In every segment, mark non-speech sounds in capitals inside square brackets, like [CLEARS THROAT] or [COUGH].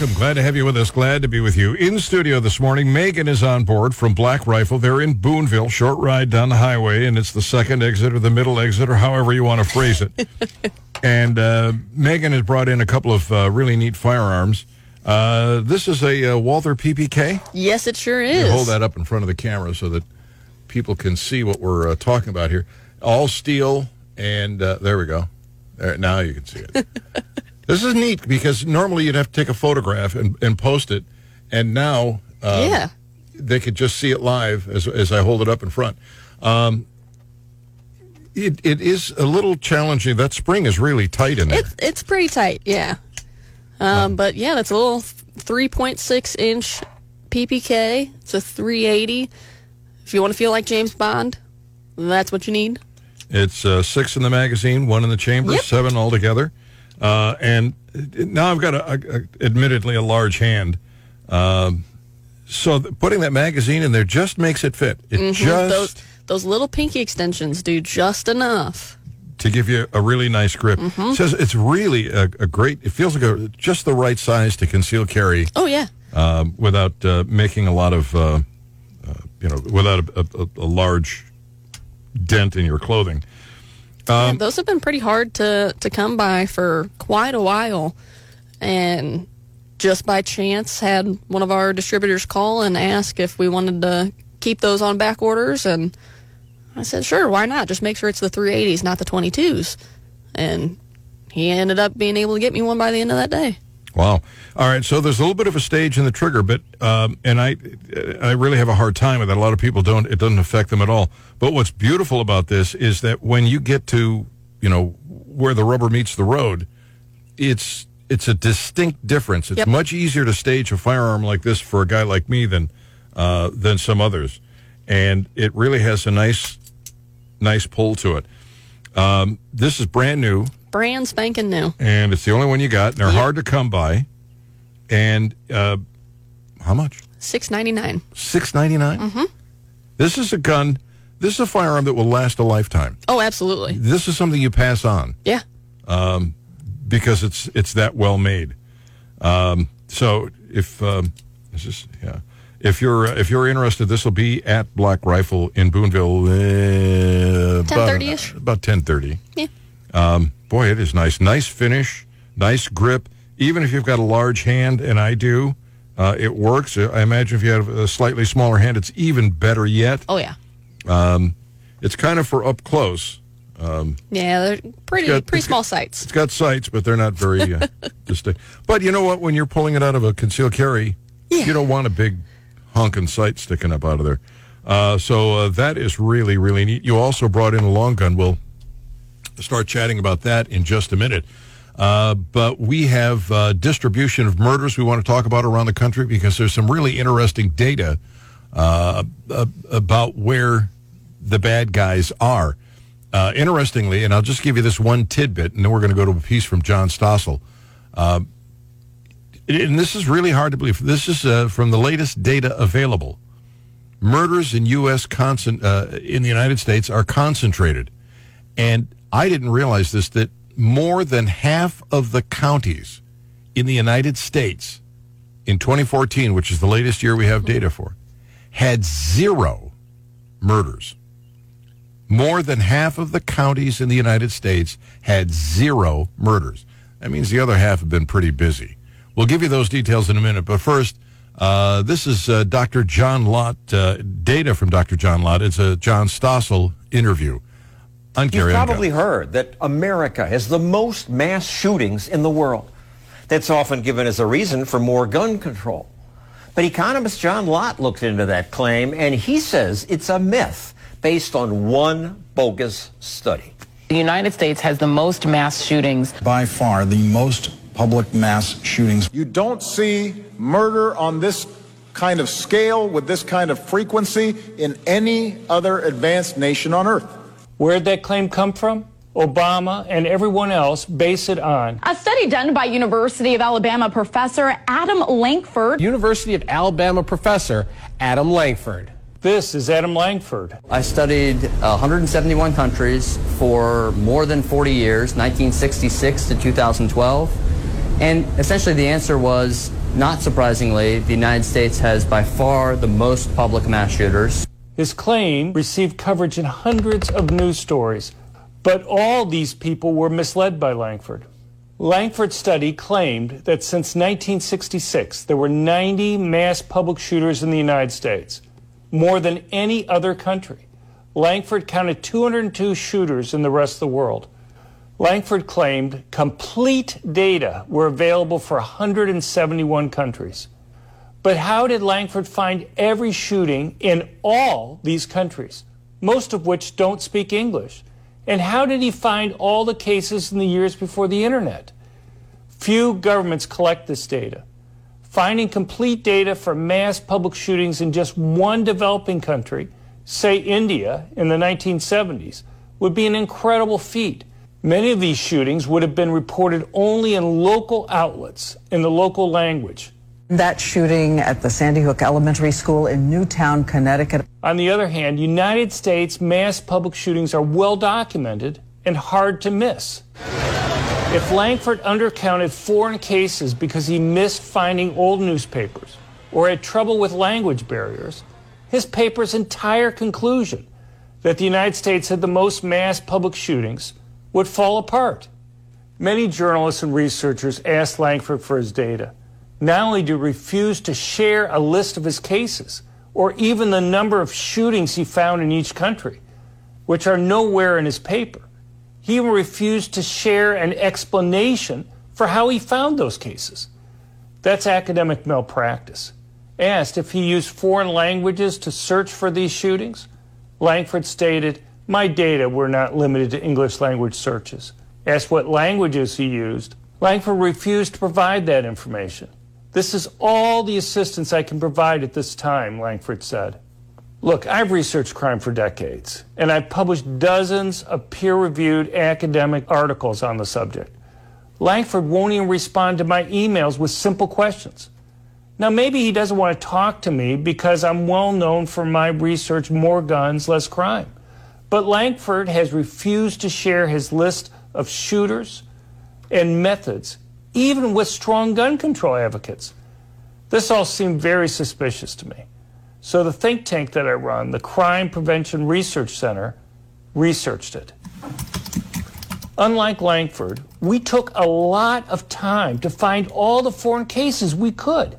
welcome. Glad to have you with us. Glad to be with you. In studio this morning, Megan is on board from Black Rifle. They're in Boonville, short ride down the highway, and it's the second exit or the middle exit or however you want to phrase it. [LAUGHS] and uh, Megan has brought in a couple of uh, really neat firearms. Uh, this is a uh, Walther PPK. Yes, it sure is. Hold that up in front of the camera so that people can see what we're uh, talking about here. All steel, and uh, there we go. There, now you can see it. [LAUGHS] this is neat because normally you'd have to take a photograph and, and post it, and now um, yeah. they could just see it live as, as I hold it up in front. Um, it, it is a little challenging. That spring is really tight in there. It's it's pretty tight, yeah. Um, but yeah, that's a little 3.6 inch PPK. It's a 380. If you want to feel like James Bond, that's what you need. It's uh, six in the magazine, one in the chamber, Yep. seven altogether. Uh, and now I've got, a, a, admittedly, a large hand. Um, so th- putting that magazine in there just makes it fit. It just Mm-hmm. Those those little pinky extensions do just enough. to give you a really nice grip. Mm-hmm. Says it's really a, a great. It feels like a, just the right size to conceal carry Oh yeah. um, without uh, making a lot of, uh, uh, you know, without a, a, a large dent in your clothing. Um, yeah, those have been pretty hard to, to come by for quite a while. And just by chance had one of our distributors call and ask if we wanted to keep those on back orders. And I said, sure, why not? Just make sure it's the 380s, not the 22s. And he ended up being able to get me one by the end of that day. Wow. All right. So there's a little bit of a stage in the trigger, but um, and I I really have a hard time with that. A lot of people don't. It doesn't affect them at all. But what's beautiful about this is that when you get to you know where the rubber meets the road, it's it's a distinct difference. It's Yep. much easier to stage a firearm like this for a guy like me than uh, than some others, and it really has a nice nice pull to it. Um, this is brand new Brand spanking new. and it's the only one you got. And they're Yep. hard to come by. And uh, how much? Six ninety nine. Six ninety nine. Mm-hmm. This is a gun. This is a firearm that will last a lifetime. Oh, absolutely. This is something you pass on Yeah. Um, because it's it's that well made. Um, so if um, this is yeah, if you're uh, if you're interested, this will be at Black Rifle in Boonville. Uh, about- 10:30-ish? About ten thirty. Yeah. Um, boy, it is nice. Nice finish, nice grip. Even if you've got a large hand, and I do, uh, it works. I imagine if you have a slightly smaller hand, it's even better yet. Oh yeah. It's kind of for up close. Yeah, they're pretty got- pretty small got- sights. It's got sights, but they're not very uh, [LAUGHS] distinct. But you know what? When you're pulling it out of a concealed carry, Yeah. you don't want a big honking sight sticking up out of there. Uh, so uh, that is really, really neat. You also brought in a long gun. We'll start chatting about that in just a minute. Uh, but we have uh, distribution of murders we want to talk about around the country because there's some really interesting data uh, uh, about where the bad guys are. Uh, interestingly, and I'll just give you this one tidbit, and then we're going to go to a piece from John Stossel. Um, and this is really hard to believe. This is uh, from the latest data available. Murders in U.S. Uh, in the United States are concentrated, and I didn't realize this that more than half of the counties in the United States in 2014, which is the latest year we have data for, had zero murders. More than half of the counties in the United States had zero murders. That means the other half have been pretty busy. We'll give you those details in a minute. But first, uh, this is uh, Dr. John Lott, uh, data from Dr. John Lott. It's a John Stossel interview You've probably heard that America has the most mass shootings in the world. That's often given as a reason for more gun control. But economist John Lott looked into that claim, and he says it's a myth based on one bogus study. The United States has the most mass shootings. by far the most public mass shootings. You don't see murder on this kind of scale with this kind of frequency in any other advanced nation on earth. Where'd that claim come from? Obama and everyone else base it on. A study done by University of Alabama professor Adam Lankford University of Alabama professor Adam Lankford. This is Adam Lankford. I studied 171 countries for more than 40 years, 1966 to 2012. And essentially the answer was, not surprisingly, the United States has by far the most public mass shooters. His claim received coverage in hundreds of news stories, but all these people were misled by Lankford. Lankford's study claimed that since 1966, there were 90 mass public shooters in the United States, more than any other country. Lankford counted 202 shooters in the rest of the world. Lankford claimed complete data were available for 171 countries. But how did Lankford find every shooting in all these countries, most of which don't speak English? And how did he find all the cases in the years before the internet? Few governments collect this data. Finding complete data for mass public shootings in just one developing country, say India, in the 1970s, would be an incredible feat. Many of these shootings would have been reported only in local outlets, in the local language. That shooting at the Sandy Hook Elementary School in Newtown, Connecticut. On the other hand, United States mass public shootings are well documented and hard to miss. If Lankford undercounted foreign cases because he missed finding old newspapers or had trouble with language barriers, his paper's entire conclusion that the United States had the most mass public shootings would fall apart. Many journalists and researchers asked Lankford for his data. Not only did he refuse to share a list of his cases, or even the number of shootings he found in each country, which are nowhere in his paper, he refused to share an explanation for how he found those cases. That's academic malpractice. Asked if he used foreign languages to search for these shootings, Lankford stated, my data were not limited to English language searches. Asked what languages he used, Lankford refused to provide that information. This is all the assistance I can provide at this time, Lankford said. Look, I've researched crime for decades, and I've published dozens of peer reviewed academic articles on the subject. Lankford won't even respond to my emails with simple questions. Now, maybe he doesn't want to talk to me because I'm well known for my research more guns, less crime. But Lankford has refused to share his list of shooters and methods, even with strong gun control advocates. This all seemed very suspicious to me. So the think tank that I run, the Crime Prevention Research Center, researched it. Unlike Lankford, we took a lot of time to find all the foreign cases we could.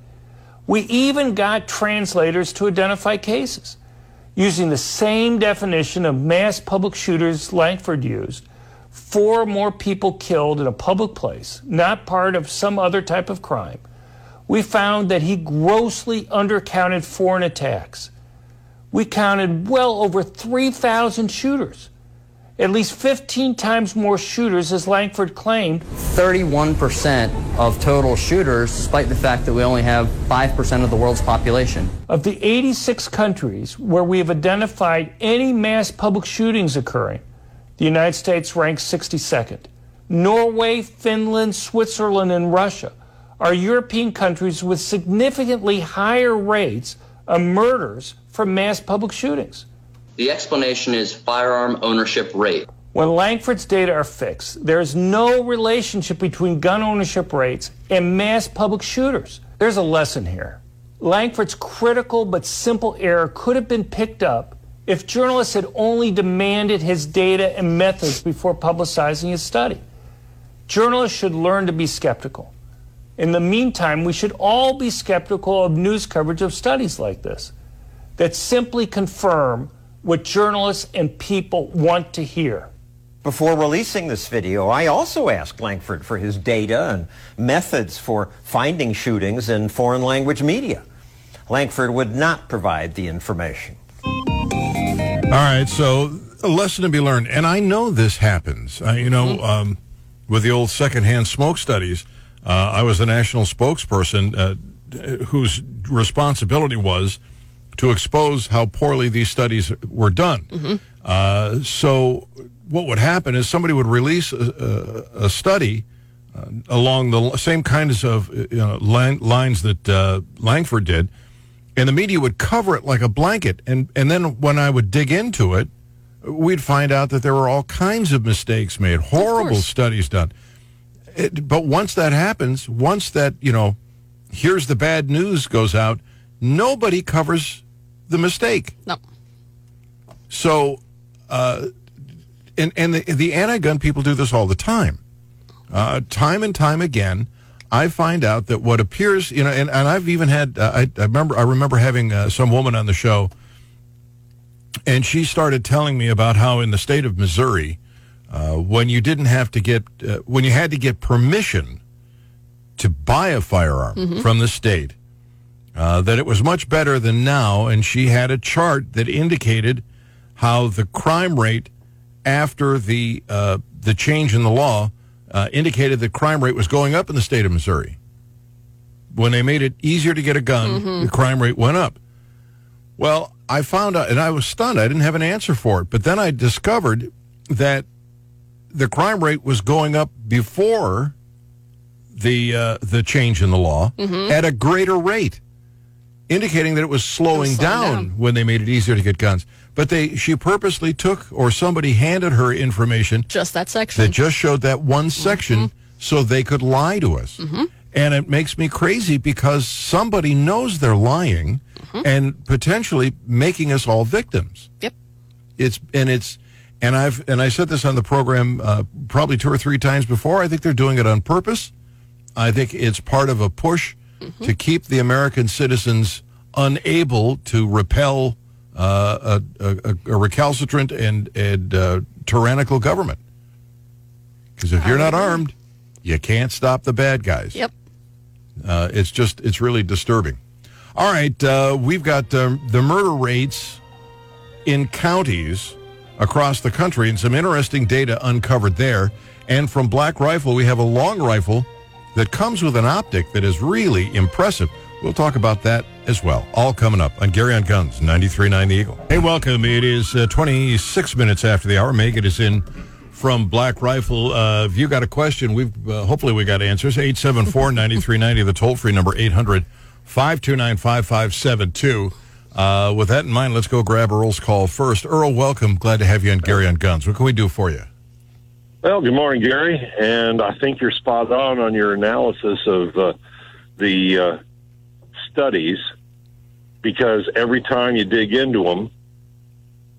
We even got translators to identify cases using the same definition of mass public shooters Lankford used, four more people killed in a public place, not part of some other type of crime, we found that he grossly undercounted foreign attacks. We counted well over 3,000 shooters, at least 15 times more shooters as Lankford claimed. 31% of total shooters, despite the fact that we only have 5% of the world's population. Of the 86 countries where we have identified any mass public shootings occurring, the United States ranks 62nd. Norway, Finland, Switzerland, and Russia are European countries with significantly higher rates of murders from mass public shootings. The explanation is firearm ownership rate. When Lankford's data are fixed, there is no relationship between gun ownership rates and mass public shooters. There's a lesson here. Lankford's critical but simple error could have been picked up if journalists had only demanded his data and methods before publicizing his study. Journalists should learn to be skeptical. In the meantime, we should all be skeptical of news coverage of studies like this that simply confirm what journalists and people want to hear. Before releasing this video, I also asked Lankford for his data and methods for finding shootings in foreign language media. Lankford would not provide the information. All right, so a lesson to be learned, and I know this happens. Uh, you know, um, with the old secondhand smoke studies, uh, I was the national spokesperson uh, whose responsibility was to expose how poorly these studies were done. Uh, so, what would happen is somebody would release a, a, a study uh, along the same kinds of uh, you know, line, lines that uh, Lankford did, and the media would cover it like a blanket. And and then when I would dig into it, we'd find out that there were all kinds of mistakes made, horrible studies done. it, but once that happens, once that you know, here's the bad news goes out, nobody covers the mistake. No. So, uh, and and the, the anti-gun people do this all the time, uh, time and time again. I find out that what appears, you know, and, and I've even had, uh, I, I remember, I remember having uh, some woman on the show, and she started telling me about how in the state of Missouri, uh, when you didn't have to get, uh, when you had to get permission to buy a firearm Mhm. from the state, uh, that it was much better than now. And she had a chart that indicated how the crime rate after the uh, the change in the law uh, indicated that crime rate was going up in the state of Missouri. When they made it easier to get a gun, Mhm. the crime rate went up. Well, I found out, and I was stunned. I didn't have an answer for it. But then I discovered that the crime rate was going up before the uh, the change in the law Mhm. at a greater rate, indicating that it was slowing, slowing down, down. when they made it easier to get guns. But they she purposely took or somebody handed her information Just that section. that just showed that one section so they could lie to us. Mhm. And it makes me crazy because somebody knows they're lying and potentially making us all victims. Yep. It's and it's and I've and I said this on the program uh, probably two or three times before. I think they're doing it on purpose. I think it's part of a push to keep the American citizens unable to repel uh, a, a, a recalcitrant and and uh, tyrannical government. Because if you're not armed, you can't stop the bad guys. Yep. Uh, it's just, it's really disturbing. All right, uh, we've got um, the murder rates in counties across the country and some interesting data uncovered there. And from Black Rifle, we have a long rifle that comes with an optic that is really impressive. We'll talk about that as well. All coming up on Gary on Guns, 93.9 The Eagle. Hey, welcome. It is uh, 26 minutes after the hour. Megan is in from Black Rifle. Uh, if you got a question, we've uh, hopefully we got answers. 874-9390, [LAUGHS] the toll-free number 800-529-5572. Uh, with that in mind, let's go grab Earl's call first. Earl, welcome. Glad to have you on Gary on Guns. What can we do for you? Well, good morning, Gary. And I think you're spot on on your analysis of uh, the uh, studies because every time you dig into them,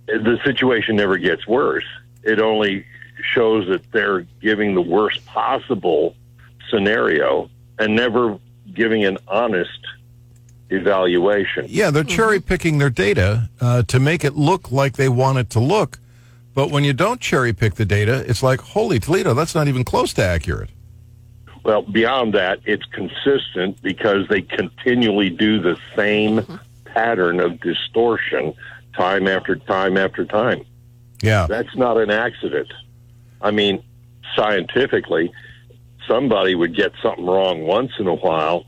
the situation never gets worse. It only shows that they're giving the worst possible scenario and never giving an honest evaluation. Yeah, they're cherry picking their data uh, to make it look like they want it to look. But when you don't cherry pick the data, it's like, holy Toledo, that's not even close to accurate. Well, beyond that, it's consistent because they continually do the same uh-huh. pattern of distortion time after time after time. Yeah. That's not an accident. I mean, scientifically, somebody would get something wrong once in a while,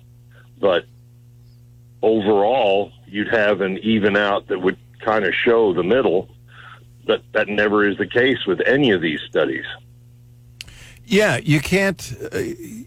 but overall, you'd have an even out that would kind of show the middle. But that never is the case with any of these studies. Yeah, you can't uh,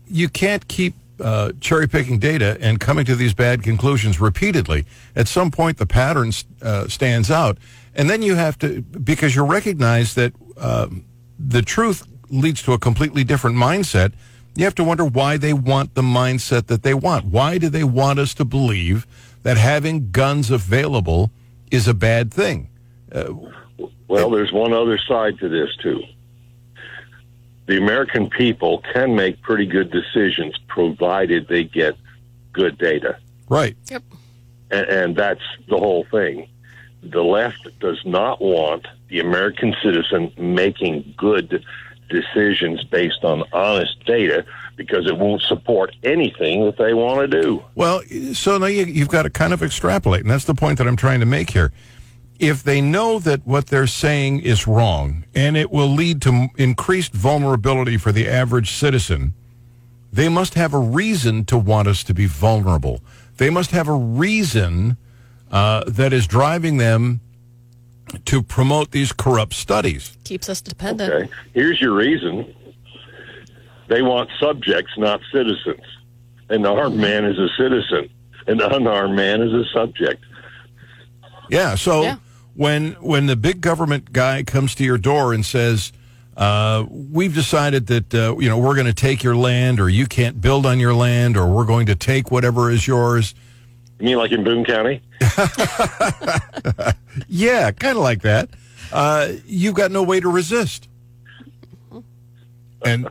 you can't keep uh, cherry picking data and coming to these bad conclusions repeatedly. At some point, the pattern uh, stands out, and then you have to because you recognize that um, the truth leads to a completely different mindset. You have to wonder why they want the mindset that they want. Why do they want us to believe that having guns available is a bad thing? Uh, Well, there's one other side to this, too. The American people can make pretty good decisions provided they get good data. Right. Yep. And, and that's the whole thing. The left does not want the American citizen making good decisions based on honest data because it won't support anything that they want to do. Well, so now you, you've got to kind of extrapolate, and that's the point that I'm trying to make here. If they know that what they're saying is wrong and it will lead to increased vulnerability for the average citizen, they must have a reason to want us to be vulnerable. They must have a reason uh, that is driving them to promote these corrupt studies. Keeps us dependent. Okay. Here's your reason. They want subjects, not citizens. An armed man is a citizen. An unarmed man is a subject. Yeah. So when when the big government guy comes to your door and says, Uh, we've decided that uh, you know we're going to take your land, or you can't build on your land, or we're going to take whatever is yours. You mean like in Boone County? [LAUGHS] Yeah, kind of like that. Uh, you've got no way to resist, and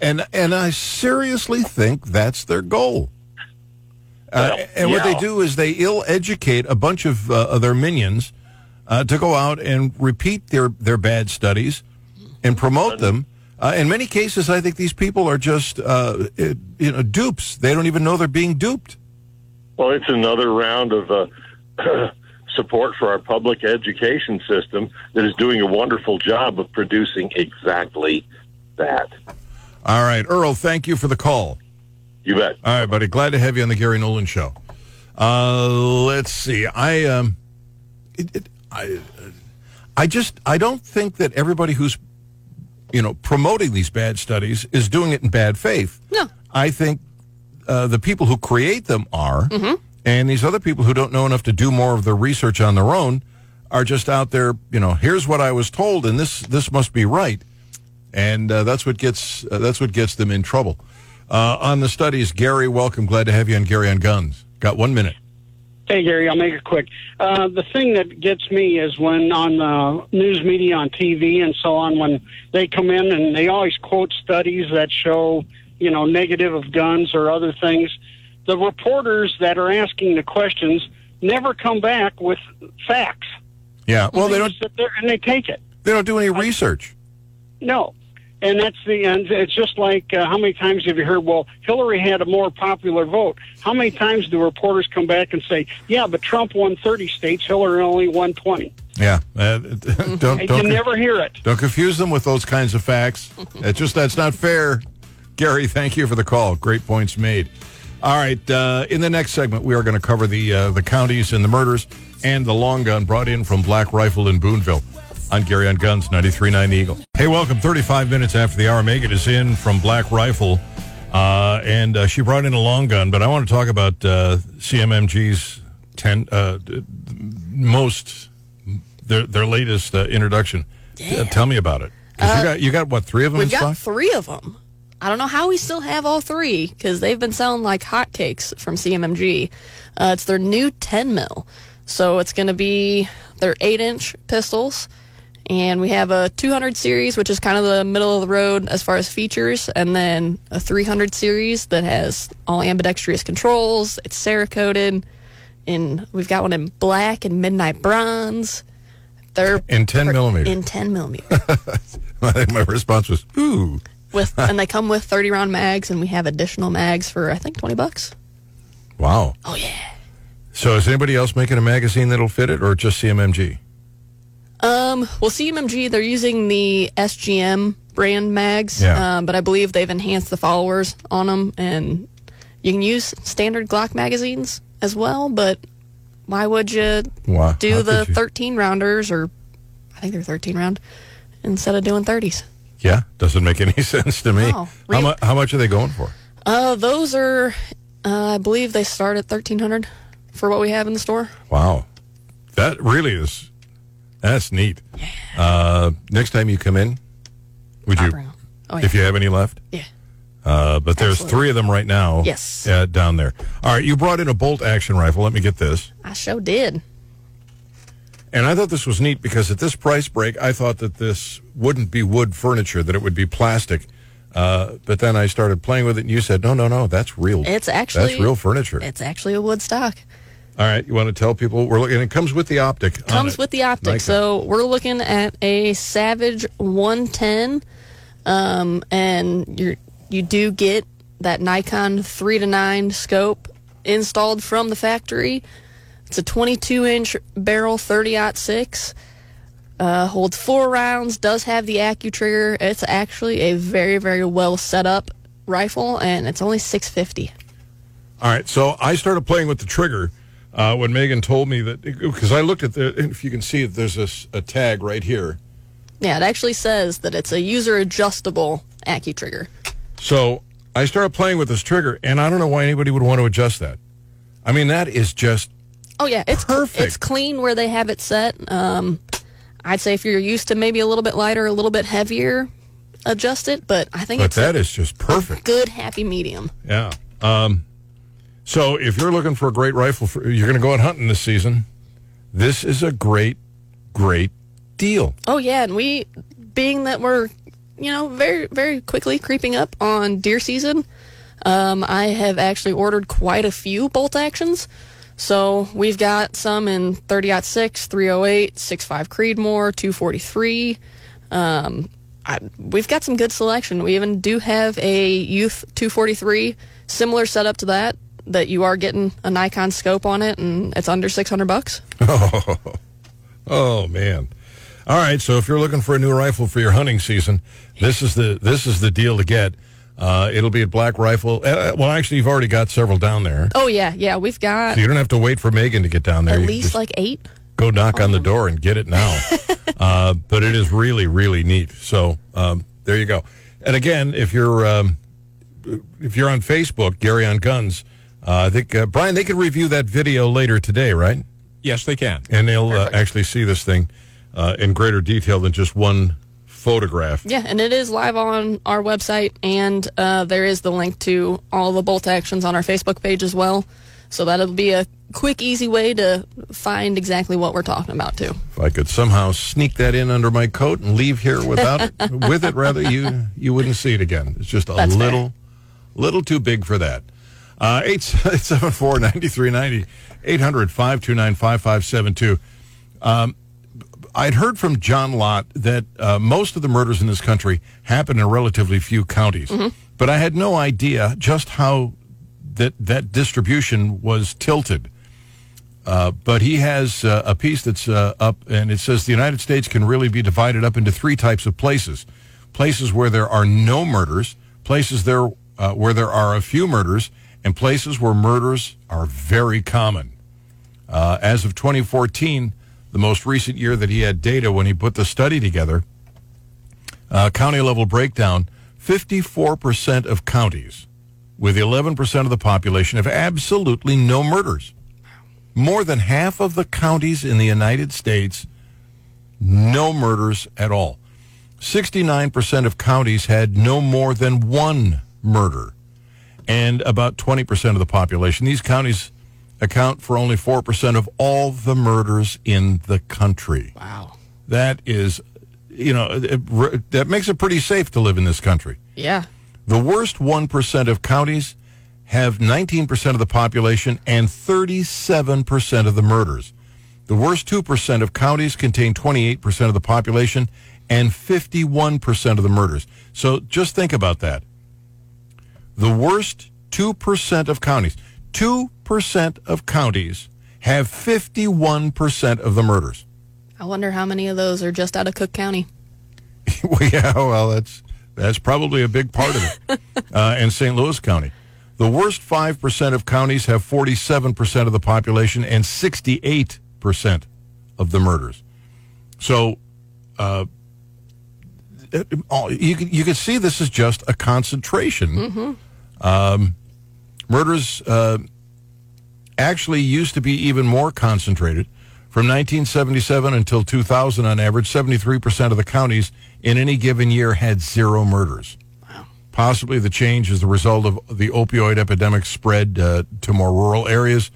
and and I seriously think that's their goal. Uh, Well, and what they do is they ill-educate a bunch of, uh, of their minions uh, to go out and repeat their, their bad studies and promote them. Uh, in many cases, I think these people are just uh, it- you know dupes. They don't even know they're being duped. Well, it's another round of uh, [CLEARS THROAT] support for our public education system that is doing a wonderful job of producing exactly that. All right, Earl, thank you for the call. You bet. All right, buddy. Glad to have you on the Gary Nolan show. Uh, let's see. I um, it, it, I, I just I don't think that everybody who's you know promoting these bad studies is doing it in bad faith. No. I think uh, the people who create them are, and these other people who don't know enough to do more of the research on their own are just out there. You know, here's what I was told, and this this must be right, and uh, that's what gets uh, that's what gets them in trouble. Uh, on the studies, Gary, welcome. Glad to have you on Gary on Guns. Got one minute. Hey, Gary, I'll make it quick. Uh, the thing that gets me is when on the news media, on TV, and so on, when they come in and they always quote studies that show, you know, negative of guns or other things. The reporters that are asking the questions never come back with facts. Yeah. Well, they don't. sit there and they take it. They don't do any research. No. And that's the end. it's just like uh, how many times have you heard? Well, Hillary had a more popular vote. How many times do reporters come back and say, "Yeah, but Trump won 30 states, Hillary only won 20"? Yeah. Uh, [LAUGHS] don't don't you never hear it. Don't confuse them with those kinds of facts. [LAUGHS] It's just that's not fair. Gary, thank you for the call. Great points made. All right, uh, in the next segment, we are going to cover the uh, the counties and the murders and the long gun brought in from Black Rifle in Boonville. On Gary on Guns, 93.9 Eagle. Hey, welcome. 35 minutes after the hour. Megan is in from Black Rifle, uh, and uh, she brought in a long gun, but I want to talk about uh, CMMG's 10, uh, most, their, their latest uh, introduction. T- tell me about it. you, Uh, got, you got, what, three of them We've got stock? three of them. I don't know how we still have all three because they've been selling like hotcakes from CMMG. Uh, it's their new 10 mil, so it's going to be their eight inch pistols, and we have a 200 series, which is kind of the middle of the road as far as features, and then a 300 series that has all ambidextrous controls. It's Cerakoted, and we've got one in black and midnight bronze. They're In 10 millimeter. in 10 millimeter. [LAUGHS] I think my response was, ooh. with [LAUGHS] and they come with 30 round mags and we have additional mags for i think 20 bucks Wow. oh yeah So is anybody else making a magazine that'll fit it or just CMMG? Um well cmmg they're using the sgm brand mags Yeah. um, but i believe they've enhanced the followers on them and you can use standard glock magazines as well but why would you Why? do How the you? 13 rounders or i think they're 13 round instead of doing 30s Yeah, doesn't make any [LAUGHS] sense to me. No. How, mu- how much are they going for? uh those are uh, i believe they start at 1300 for what we have in the store Wow. That really is, that's neat. Uh, next time you come in, would you, Oh, if you have any left? Yeah. Uh, but there's three of them right now. Yes. Uh, down there. All right, you brought in a bolt action rifle. Let me get this. I sure did. And I thought this was neat because at this price break, I thought that this wouldn't be wood furniture, that it would be plastic. Uh, but then I started playing with it, and you said, "No, no, no, that's real. It's actually that's real furniture." It's actually a wood stock. All right, you want to tell people we're looking? It comes with the optic. Comes with the optic. Nikon. So we're looking at a Savage 110, um, and you you do get that Nikon three to nine scope installed from the factory. It's a 22 inch barrel, 30 six. Uh, holds four rounds. Does have the AccuTrigger. It's actually a very very well set up rifle, and it's only 650. All right, so I started playing with the trigger uh, when Megan told me that because I looked at the. If you can see it, there's a tag right here. Yeah, it actually says that it's a user adjustable AccuTrigger. So I started playing with this trigger, and I don't know why anybody would want to adjust that. I mean, that is just Oh yeah, it's Perfect. It's clean where they have it set. Um, I'd say if you're used to maybe a little bit lighter, a little bit heavier, adjust it, but I think But it's that is just perfect. good happy medium. Yeah. Um, so if you're looking for a great rifle, for, you're going to go out hunting this season. This is a great, great deal. Oh yeah, and we being that we're you know very very quickly creeping up on deer season, um, I have actually ordered quite a few bolt actions. So we've got some in 30 6, 308, 65 Creedmoor, 243. Um, I, we've got some good selection. We even do have a Youth 243, similar setup to that, that you are getting a Nikon scope on it, and it's under 600 bucks. Oh, [LAUGHS] oh man. All right, so if you're looking for a new rifle for your hunting season, this is the this is the deal to get. Uh, it'll be at Black Rifle. Uh, well, actually, you've already got several down there, Oh yeah, yeah, we've got so you don't have to wait for Megan to get down there. at You least like eight. go knock on the door and get it now. [LAUGHS] uh, but it is really, really neat. So um, there you go. And again, if you're um, if you're on Facebook, Gary on Guns, uh, I think uh, Brian, they can review that video later today, right? Yes, they can. And they'll uh, actually see this thing uh, in greater detail than just one photograph. Yeah, and it is live on our website, and uh, there is the link to all the bolt actions on our Facebook page as well. So that'll be a quick, easy way to find exactly what we're talking about too. If I could somehow sneak that in under my coat and leave here without it, with it, rather you you wouldn't see it again. It's just a That's fair. little little too big for that. Uh, 874-9390, 800-529-5572. [LAUGHS] Um, I'd heard from John Lott that uh, most of the murders in this country happen in relatively few counties, but I had no idea just how that that distribution was tilted. Uh, but he has uh, a piece that's uh, up, and it says the United States can really be divided up into three types of places: places where there are no murders, places there uh, where there are a few murders, and places where murders are very common. Uh, as of 2014, the most recent year that he had data when he put the study together, uh, county level breakdown: 54% of counties with 11% of the population have absolutely no murders. More than half of the counties in the United States, no murders at all. 69% of counties had no more than one murder. And about 20% of the population. These counties account for only 4% of all the murders in the country. Wow. That is, you know, it, that makes it pretty safe to live in this country. Yeah. The worst 1% of counties have 19% of the population and 37% of the murders. The worst 2% of counties contain 28% of the population and 51% of the murders. So just think about that. The worst 2% of counties, 2% of counties have 51% of the murders. I wonder how many of those are just out of Cook County. [LAUGHS] well, yeah, well, that's that's probably a big part of it. [LAUGHS] uh, and St. Louis County, the worst five percent of counties have forty-seven percent of the population and sixty-eight percent of the murders. So, uh, you can you can see this is just a concentration. Um, murders uh, actually used to be even more concentrated. From 1977 until 2000, on average, 73% of the counties in any given year had zero murders. Possibly the change is the result of the opioid epidemic spread uh, to more rural areas,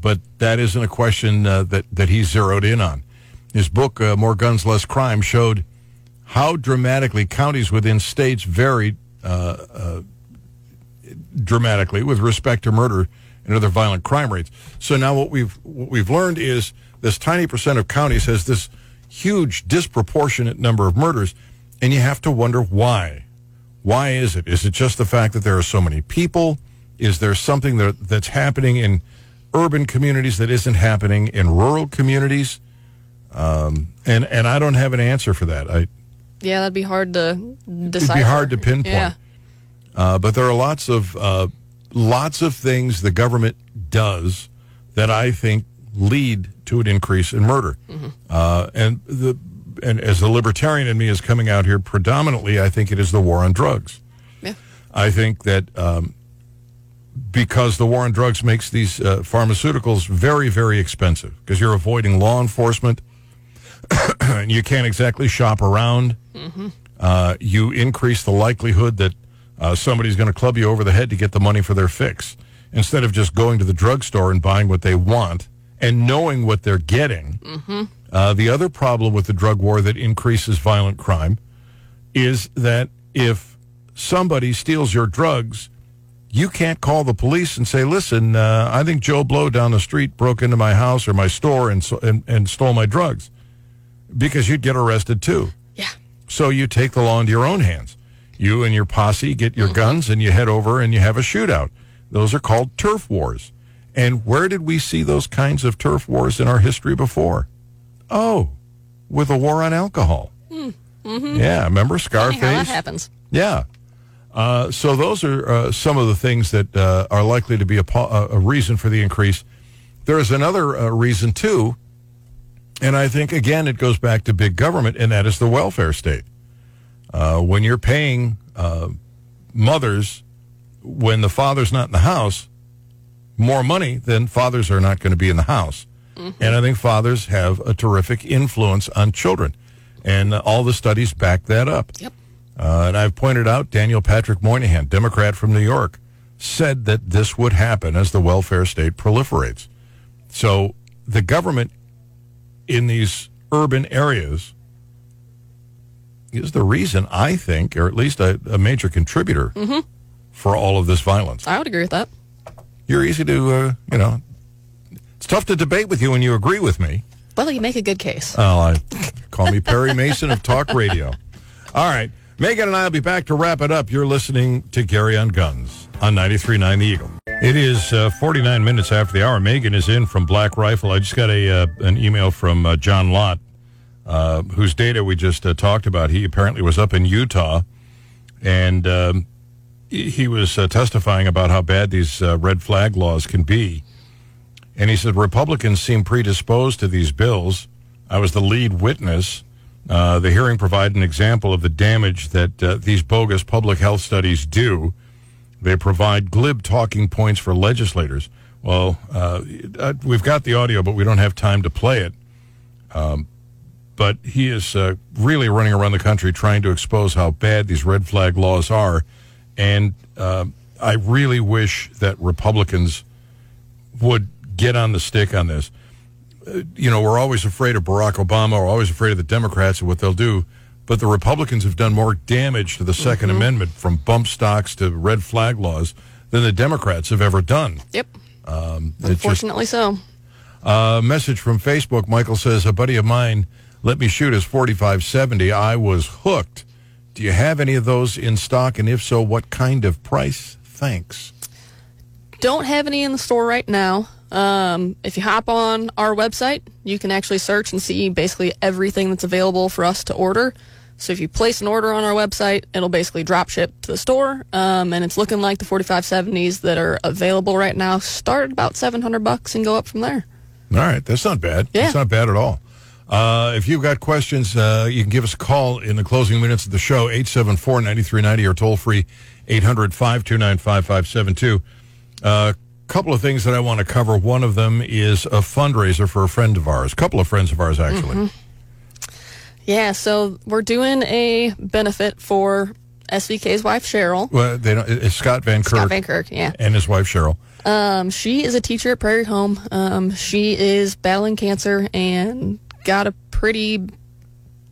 but that isn't a question uh, that, that he zeroed in on. His book, uh, More Guns, Less Crime, showed how dramatically counties within states varied uh, uh, dramatically with respect to murder and other violent crime rates. So now what we've what we've learned is this tiny percent of counties has this huge disproportionate number of murders, and you have to wonder why. Why is it? Is it just the fact that there are so many people? Is there something that, that's happening in urban communities that isn't happening in rural communities? Um, and and I don't have an answer for that. I Yeah, that'd be hard to decide. It'd be hard to pinpoint. Yeah. Uh, but there are lots of uh, lots of things the government does that I think lead to an increase in murder. Uh, and the and as the libertarian in me is coming out here, predominantly, I think it is the war on drugs. Yeah. I think that um, because the war on drugs makes these uh, pharmaceuticals very, very expensive because you're avoiding law enforcement [CLEARS THROAT] you can't exactly shop around. uh, you increase the likelihood that uh, somebody's going to club you over the head to get the money for their fix. Instead of just going to the drugstore and buying what they want and knowing what they're getting. Mm-hmm. Uh, the other problem with the drug war that increases violent crime is that if somebody steals your drugs, you can't call the police and say, "Listen, uh, I think Joe Blow down the street broke into my house or my store and, so, and and stole my drugs," because you'd get arrested too. Yeah. So you take the law into your own hands. You and your posse get your guns and you head over and you have a shootout. Those are called turf wars. And where did we see those kinds of turf wars in our history before? Oh, with a war on alcohol. Mm-hmm. Yeah, remember how that Scarface? happens. Yeah. Uh, so those are uh, some of the things that uh, are likely to be a, po- a a reason for the increase. There is another uh, reason too, and I think again it goes back to big government, and that is the welfare state. Uh, when you're paying uh, mothers when the father's not in the house more money, then fathers are not going to be in the house. And I think fathers have a terrific influence on children. And all the studies back that up. Yep. Uh, and I've pointed out Daniel Patrick Moynihan, Democrat from New York, said that this would happen as the welfare state proliferates. So the government in these urban areas is the reason, I think, or at least a, a major contributor Mm-hmm. for all of this violence. I would agree with that. You're easy to, uh, you know, it's tough to debate with you when you agree with me. Well, you make a good case. Oh, I, [LAUGHS] call me Perry Mason of Talk Radio. All right. Megan and I will be back to wrap it up. You're listening to Gary on Guns on 93.9 The Eagle. It is uh, 49 minutes after the hour. Megan is in from Black Rifle. I just got a uh, an email from uh, John Lott, uh, whose data we just uh, talked about. He apparently was up in Utah, and um, he was uh, testifying about how bad these red flag laws can be. And he said Republicans seem predisposed to these bills. I was the lead witness. The hearing provided an example of the damage that these bogus public health studies do. They provide glib talking points for legislators. Well, uh, uh, we've got the audio, but we don't have time to play it. Um, but he is uh, really running around the country trying to expose how bad these red flag laws are. And uh, I really wish that Republicans would get on the stick on this. Uh, you know, we're always afraid of Barack Obama. We're always afraid of the Democrats and what they'll do. But the Republicans have done more damage to the 2nd Amendment from bump stocks to red flag laws than the Democrats have ever done. Yep. Um, it's just- Unfortunately so. uh, message from Facebook. Michael says, a buddy of mine let me shoot his 4570. I was hooked. Do you have any of those in stock? And if so, what kind of price? Thanks. Don't have any in the store right now. Um, if you hop on our website, you can actually search and see basically everything that's available for us to order. So if you place an order on our website, it'll basically drop ship to the store. Um, and it's looking like the 4570s that are available right now start at about 700 bucks and go up from there. All right, that's not bad. Yeah. That's not bad at all. Uh, if you've got questions, uh, you can give us a call in the closing minutes of the show, 874-9390 or toll free 800-529-5572. A uh, couple of things that I want to cover. One of them is a fundraiser for a friend of ours, a couple of friends of ours, actually. Mhm. Yeah, so we're doing a benefit for SVK's wife, Cheryl. Well, they don't, it's Scott Van Kirk. Scott Van Kirk, yeah. And his wife, Cheryl. Um, she is a teacher at Prairie Home. Um, she is battling cancer and got a pretty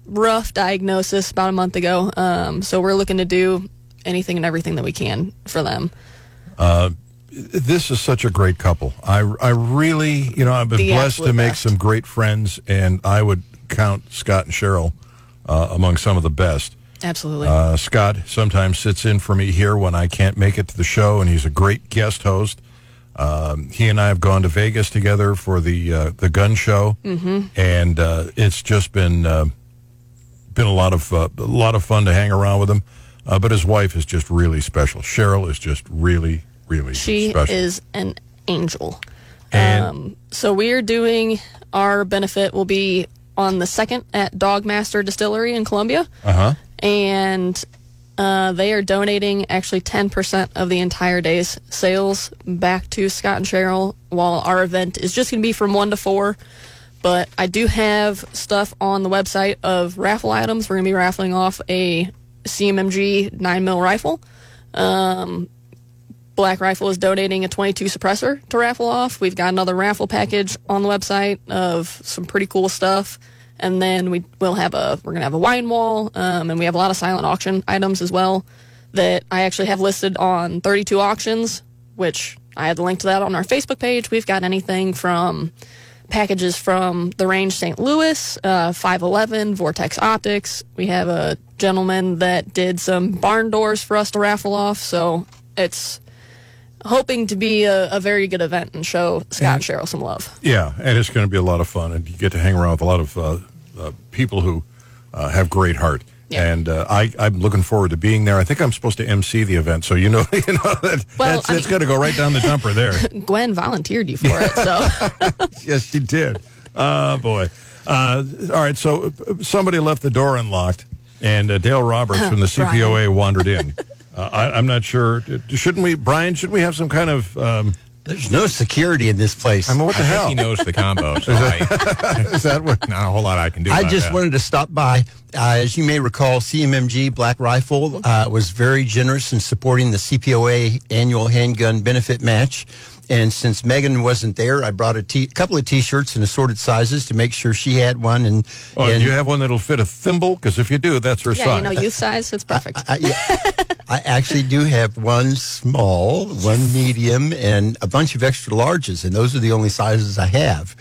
rough diagnosis about a month ago. Um, so we're looking to do anything and everything that we can for them. Uh, this is such a great couple. I, I really, you know, I've been The blessed to make best. some great friends, and I would count Scott and Cheryl uh, among some of the best. Absolutely. Uh, Scott sometimes sits in for me here when I can't make it to the show, and he's a great guest host. Um, he and I have gone to Vegas together for the uh, the gun show, Mhm. and uh, it's just been uh, been a lot of uh, a lot of fun to hang around with him. Uh, but his wife is just really special. Cheryl is just really, really She special. is an angel. And- um, so we are doing our benefit will be on the second at Dogmaster Distillery in Columbia, Uh huh. and uh, they are donating actually ten percent of the entire day's sales back to Scott and Cheryl. While our event is just going to be from one to four, but I do have stuff on the website of raffle items. We're going to be raffling off a CMMG 9 mil rifle. Um, Black Rifle is donating a 22 suppressor to raffle off. We've got another raffle package on the website of some pretty cool stuff. And then we will have a we're gonna have a wine wall, um, and we have a lot of silent auction items as well that I actually have listed on 32 auctions, which I had the link to that on our Facebook page. We've got anything from packages from the range St. Louis, uh, 511, Vortex Optics. We have a gentleman that did some barn doors for us to raffle off. So it's hoping to be a, a very good event and show Scott and Cheryl some love. Yeah, and it's going to be a lot of fun, and you get to hang around with a lot of uh, uh, people who uh, have great heart. Yeah. And uh, I, I'm looking forward to being there. I think I'm supposed to MC the event, so you know, [LAUGHS] you know that Well, that's, I it's going to go right down the dumper there. [LAUGHS] Gwen volunteered you for it, so [LAUGHS] yes, she did. Oh boy! Uh, all right, so uh, somebody left the door unlocked, and uh, Dale Roberts from the CPOA wandered in. Uh, I, I'm not sure. Shouldn't we, Brian? Shouldn't we have some kind of? Um, There's no security in this place. I mean, what the I hell? think he knows the combo. [LAUGHS] So I, Is that what? [LAUGHS] Not a whole lot I can do. I about just that. wanted to stop by. Uh, as you may recall, CMMG Black Rifle uh, was very generous in supporting the CPOA annual handgun benefit match. And since Megan wasn't there, I brought a t- couple of T-shirts in assorted sizes to make sure she had one. And, Oh, and do you have one that'll fit a thimble? Because if you do, that's her yeah, size. you know, youth size, it's perfect. I, yeah, I actually do have one small, one medium, and a bunch of extra larges, and those are the only sizes I have.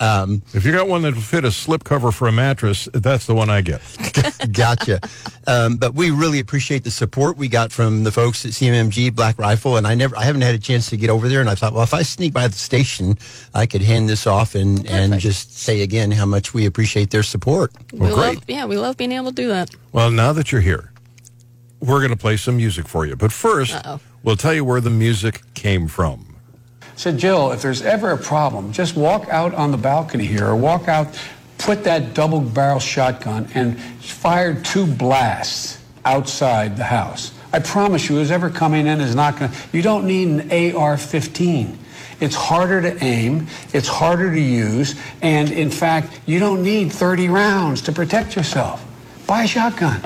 Um, if you got one that'll fit a slip cover for a mattress, that's the one I get. [LAUGHS] gotcha. Um, but we really appreciate the support we got from the folks at CMMG Black Rifle, and I never, I haven't had a chance to get over there, and I thought, well, if I sneak by the station, I could hand this off and and just say again how much we appreciate their support. we love, yeah, we love being able to do that. Well, now that you're here, we're going to play some music for you. But 1st we'll tell you where the music came from. Said, Jill, if there's ever a problem, just walk out on the balcony here or walk out, put that double barrel shotgun and fire two blasts outside the house. I promise you, who's ever coming in is not going to, you don't need an AR 15. It's harder to aim, it's harder to use, and in fact, you don't need 30 rounds to protect yourself. Buy a shotgun.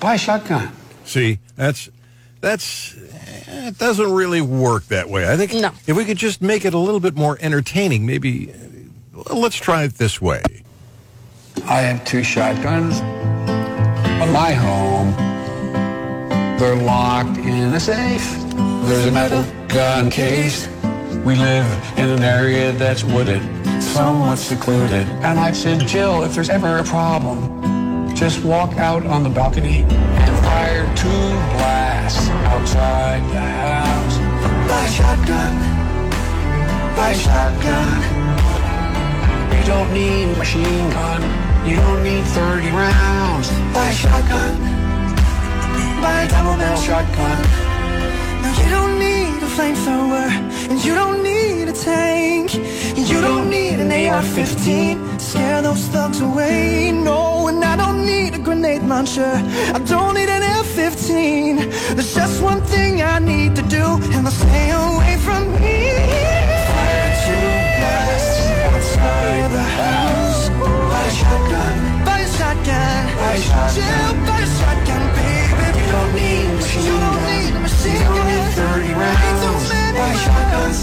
Buy a shotgun. See, that's that's it doesn't really work that way. I think no. if we could just make it a little bit more entertaining, maybe uh, let's try it this way. I have two shotguns at my home. They're locked in a safe. There's a metal gun case. We live in an area that's wooded, somewhat secluded. And I said, Jill, if there's ever a problem, just walk out on the balcony and fire two blasts outside the house. Buy a shotgun. Buy a shotgun. You don't need machine gun. You don't need 30 rounds. Buy a shotgun. Buy a double barrel shotgun. Now you don't need a flamethrower, and you don't need a tank, you don't need an AR-15 to scare those thugs away. No, and I don't need a grenade launcher. I don't need an F-15. There's just one thing I need to do, and they'll stay away from me. Fire two blasts outside the house. Buy a shotgun. Buy a shotgun. Buy a shotgun. Jill, buy a shotgun, baby. You don't need a machine You don't need a machine You don't need 30 rounds. too many Buy shotguns.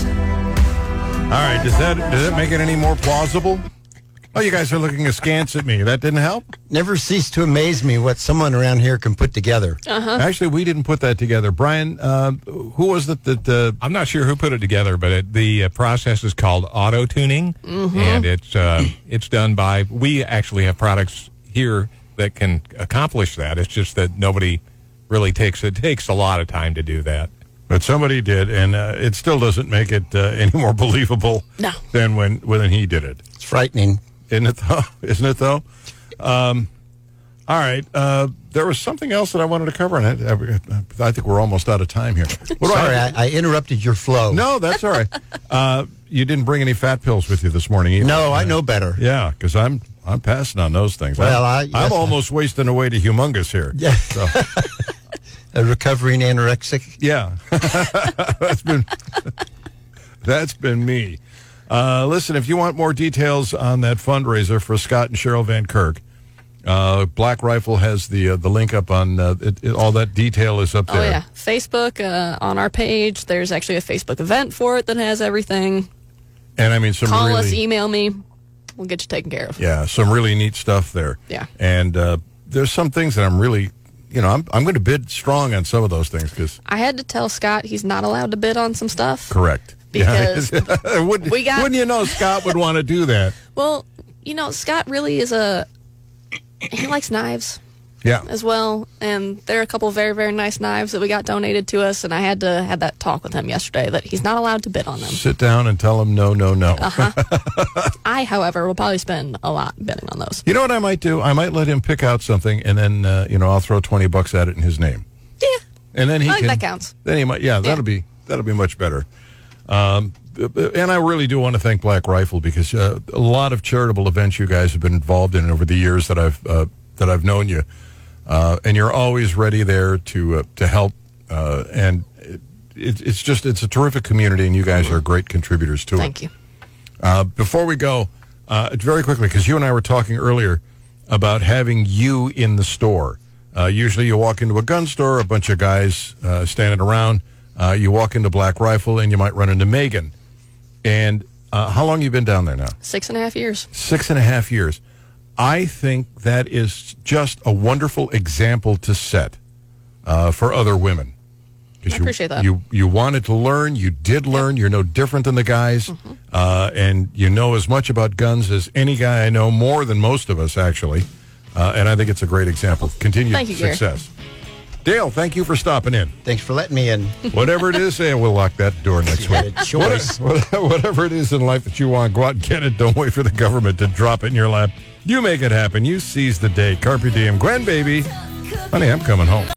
All right, does that does that make it any more plausible? Oh, you guys are looking askance at me. That didn't help. Never cease to amaze me what someone around here can put together. Uh-huh. Actually, we didn't put that together. Brian, uh, who was it that? Uh, I'm not sure who put it together, but it, the uh, process is called auto tuning, Mhm. and it's uh, it's done by. We actually have products here that can accomplish that. It's just that nobody really takes it takes a lot of time to do that. But somebody did, and uh, it still doesn't make it uh, [LAUGHS] any more believable No. than when when he did it. It's frightening, isn't it? Though, [LAUGHS] isn't it though? Um, all right, uh, there was something else that I wanted to cover, and I, I think we're almost out of time here. Sorry? I, I interrupted your flow. No, that's all right. [LAUGHS] uh, you didn't bring any fat pills with you this morning either. No, I know better. Yeah, because I'm I'm passing on those things. Well, I'm, I- I'm almost wasting away to humongous here. [LAUGHS] Yeah. So, A recovering anorexic. yeah, that's been that's been me. Uh, listen, if you want more details on that fundraiser for Scott and Cheryl Van Kirk, uh, Black Rifle has the uh, the link up on uh, it, it- all that detail is up there. Oh yeah, Facebook uh, on our page. There's actually a Facebook event for it that has everything. And I mean, some Call really, us, email me. We'll get you taken care of. yeah, some really neat stuff there. Yeah. And uh, there's some things that I'm really, you know, I'm I'm going to bid strong on some of those things because I had to tell Scott he's not allowed to bid on some stuff. correct. [LAUGHS] Because yeah. Would, we got- wouldn't you know Scott would want to do that? [LAUGHS] Well, you know, Scott really is a he likes knives Yeah. as well, and there are a couple of very very nice knives that we got donated to us, and I had to have that talk with him yesterday that he's not allowed to bid on them. Sit down and tell him no, no, no. Uh-huh. [LAUGHS] I, however, will probably spend a lot bidding on those. You know what I might do? I might let him pick out something, and then uh, you know I'll throw twenty bucks at it in his name. Yeah. And then he I think can. that counts. Then he might. Yeah, that'll be that'll be much better. Um, and I really do want to thank Black Rifle because uh, a lot of charitable events you guys have been involved in over the years that I've uh, that I've known you, uh, and you're always ready there to uh, to help. Uh, and it, it, it's just it's a terrific community, and you guys are great contributors to it. Thank you. Uh, before we go, uh, very quickly, because you and I were talking earlier about having you in the store. Uh, usually, you walk into a gun store, a bunch of guys uh, standing around. Uh, you walk into Black Rifle, and you might run into Megan. And uh, how long you been down there now? Six and a half years. Six and a half years. I think that is just a wonderful example to set uh, for other women. I you, appreciate that. You you wanted to learn. You did learn. You're no different than the guys, Mm-hmm. uh, and you know as much about guns as any guy I know. More than most of us, actually. Uh, and I think it's a great example. Continued success Thank you, Gary. Dale, thank you for stopping in. Thanks for letting me in. [LAUGHS] Whatever it is, eh, we'll lock that door next week. choice. Whatever, [LAUGHS] whatever it is in life that you want, go out and get it. Don't wait for the government to drop it in your lap. You make it happen. You seize the day. Carpe diem. Gwen, baby. Honey, I'm coming home.